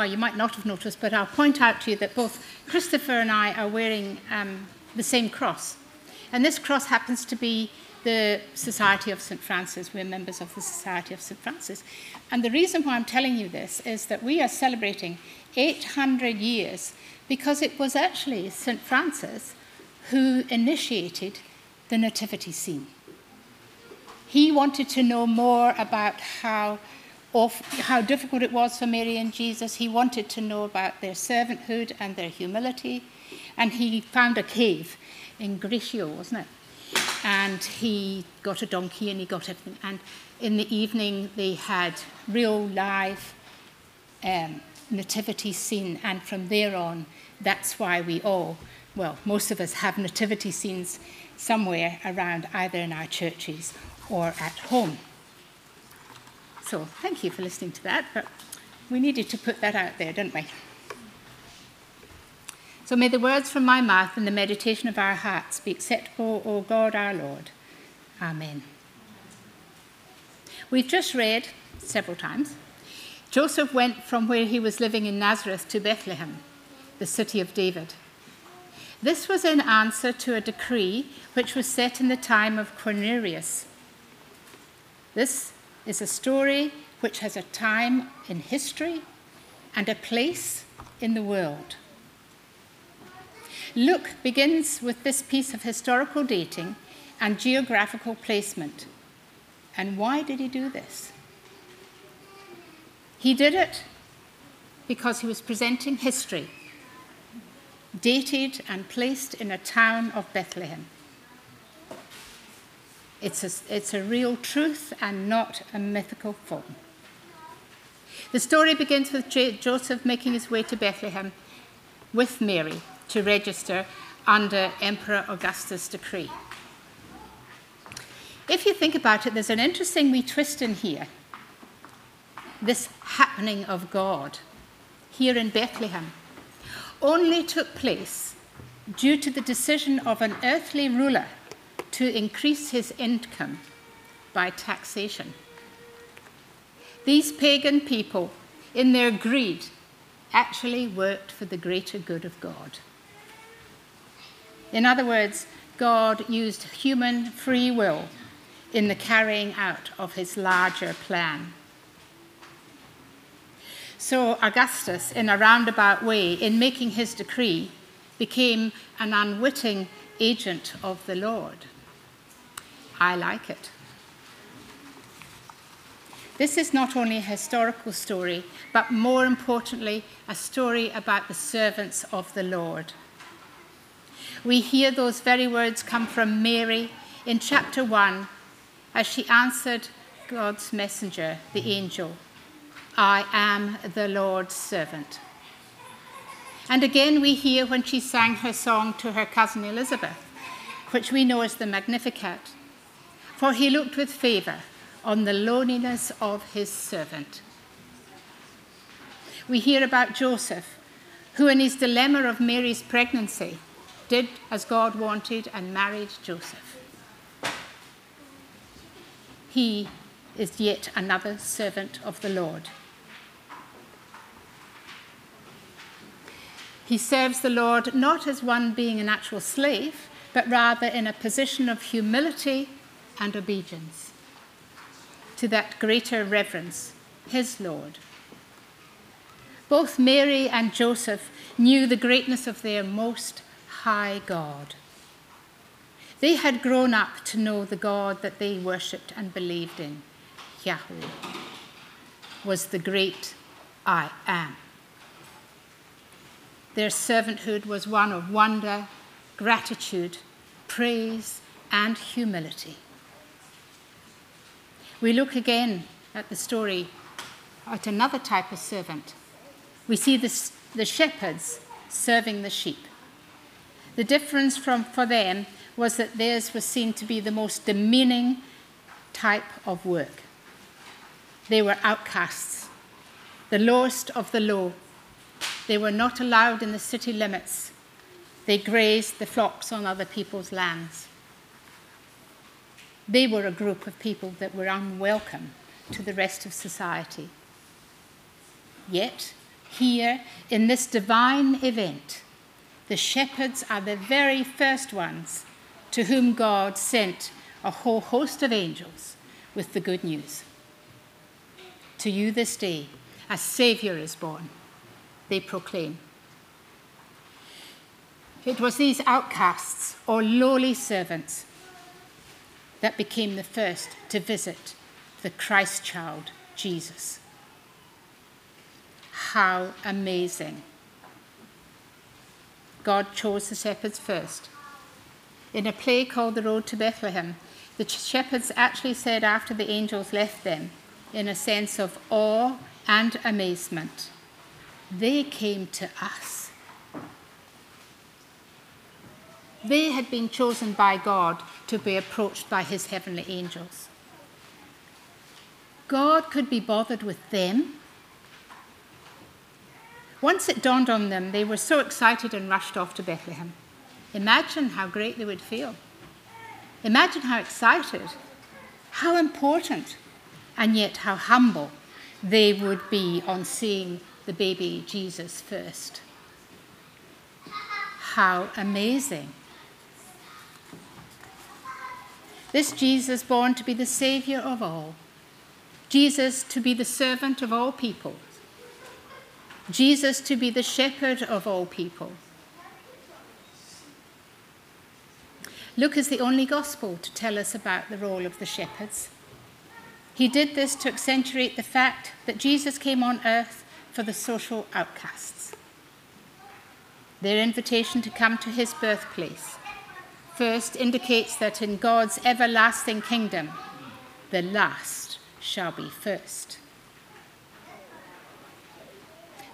well, you might not have noticed, but I'll point out to you that both Christopher and I are wearing um, the same cross. And this cross happens to be the Society of St. Francis. We're members of the Society of St. Francis. And the reason why I'm telling you this is that we are celebrating 800 years because it was actually St. Francis who initiated the nativity scene. He wanted to know more about how, off, how difficult it was for Mary and Jesus. He wanted to know about their servanthood and their humility. And he found a cave in Greccio, wasn't it? And he got a donkey and he got everything. And in the evening, they had real live um, nativity scene. And from there on, that's why we all, well, most of us have nativity scenes somewhere around, either in our churches or at home. So thank you for listening to that, but we needed to put that out there, didn't we? So may the words from my mouth and the meditation of our hearts be acceptable, O God our Lord. Amen. We've just read several times Joseph went from where he was living in Nazareth to Bethlehem, the city of David. This was in answer to a decree which was set in the time of Quirinius, this is a story which has a time in history and a place in the world. Luke begins with this piece of historical dating and geographical placement. And why did he do this? He did it because he was presenting history, dated and placed in a town of Bethlehem. It's a, it's a real truth and not a mythical form. The story begins with Joseph making his way to Bethlehem with Mary to register under Emperor Augustus' decree. If you think about it, there's an interesting wee twist in here. This happening of God here in Bethlehem only took place due to the decision of an earthly ruler to increase his income by taxation. These pagan people, in their greed, actually worked for the greater good of God. In other words, God used human free will in the carrying out of his larger plan. So Augustus, in a roundabout way, in making his decree, became an unwitting agent of the Lord. I like it. This is not only a historical story, but more importantly, a story about the servants of the Lord. We hear those very words come from Mary in chapter 1 as she answered God's messenger, the angel I am the Lord's servant. And again, we hear when she sang her song to her cousin Elizabeth, which we know as the Magnificat for he looked with favour on the loneliness of his servant. We hear about Joseph, who, in his dilemma of Mary's pregnancy, did as God wanted and married Joseph. He is yet another servant of the Lord. He serves the Lord not as one being an actual slave, but rather in a position of humility and obedience to that greater reverence, his Lord. Both Mary and Joseph knew the greatness of their most high God. They had grown up to know the God that they worshipped and believed in, Yahweh, was the great I am. Their servanthood was one of wonder, gratitude, praise, and humility we look again at the story at another type of servant. We see the, shepherds serving the sheep. The difference from, for them was that theirs was seen to be the most demeaning type of work. They were outcasts, the lowest of the low. They were not allowed in the city limits. They grazed the flocks on other people's lands. They were a group of people that were unwelcome to the rest of society. Yet, Here, in this divine event, the shepherds are the very first ones to whom God sent a whole host of angels with the good news. To you this day, a Saviour is born, they proclaim. It was these outcasts or lowly servants that became the first to visit the Christ child, Jesus. How amazing! God chose the shepherds first. In a play called The Road to Bethlehem, the shepherds actually said after the angels left them, in a sense of awe and amazement, They came to us. They had been chosen by God to be approached by his heavenly angels. God could be bothered with them. Once it dawned on them, they were so excited and rushed off to Bethlehem. Imagine how great they would feel. Imagine how excited, how important, and yet how humble they would be on seeing the baby Jesus first. How amazing. This Jesus born to be the Savior of all, Jesus to be the servant of all people, Jesus to be the shepherd of all people. Luke is the only gospel to tell us about the role of the shepherds. He did this to accentuate the fact that Jesus came on earth for the social outcasts. Their invitation to come to his birthplace first indicates that in God's everlasting kingdom, the last shall be first.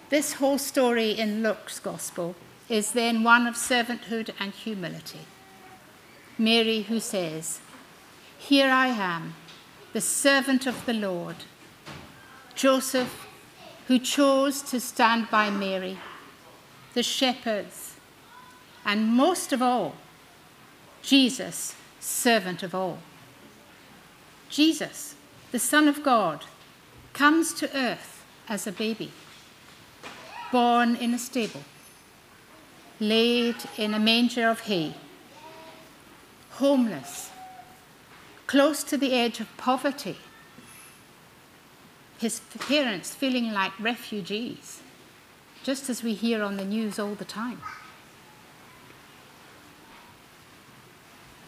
This whole story in Luke's gospel is then one of servanthood and humility. Mary, who says, Here I am, the servant of the Lord. Joseph, who chose to stand by Mary, the shepherds, and most of all, Jesus, servant of all. Jesus, the Son of God, comes to earth as a baby, born in a stable, laid in a manger of hay, homeless, close to the edge of poverty, his parents feeling like refugees, just as we hear on the news all the time.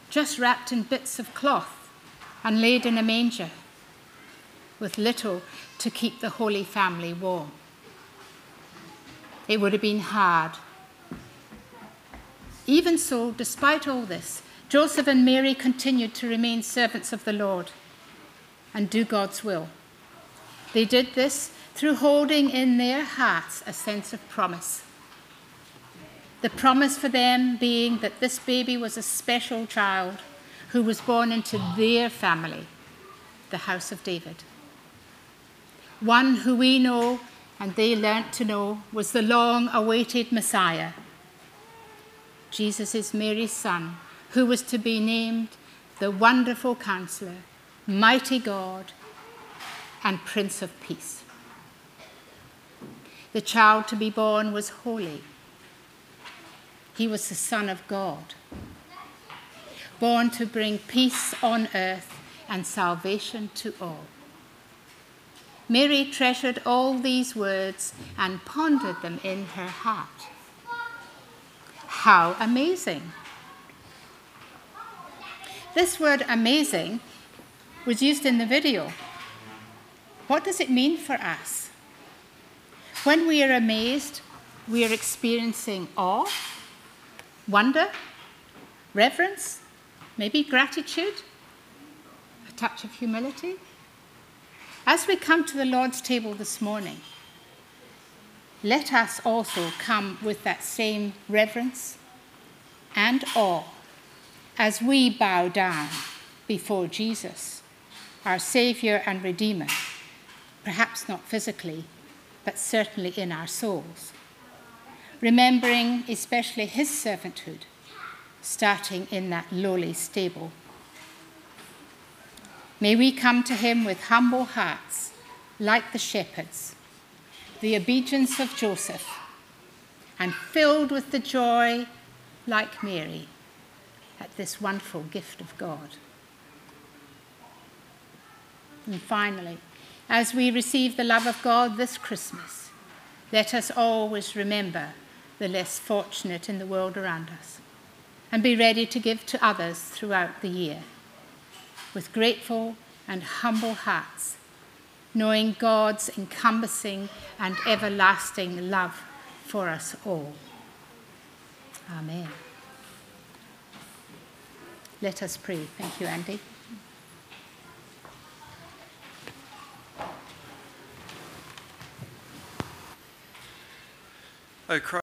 Just wrapped in bits of cloth and laid in a manger, with little to keep the Holy Family warm. It would have been hard. Even so, despite all this, Joseph and Mary continued to remain servants of the Lord and do God's will. They did this through holding in their hearts a sense of promise. The promise for them being that this baby was a special child who was born into their family, the house of David. One who we know and they learnt to know was the long awaited Messiah. Jesus is Mary's son, who was to be named the Wonderful Counselor, Mighty God, and Prince of Peace. The child to be born was holy he was the Son of God, born to bring peace on earth and salvation to all. Mary treasured all these words and pondered them in her heart. How amazing! This word amazing was used in the video. What does it mean for us? When we are amazed, we are experiencing awe wonder, reverence, maybe gratitude, a touch of humility. As we come to the Lord's table this morning, let us also come with that same reverence and awe as we bow down before Jesus, our Saviour and Redeemer, perhaps not physically, but certainly in our souls remembering especially his servanthood, starting in that lowly stable. May we come to him with humble hearts, like the shepherds, the obedience of Joseph, and filled with the joy, like Mary, at this wonderful gift of God. And finally, as we receive the love of God this Christmas, let us always remember the less fortunate in the world around us and be ready to give to others throughout the year with grateful and humble hearts, knowing God's encompassing and everlasting love for us all. Amen. Let us pray. Thank you, Andy. O Christ,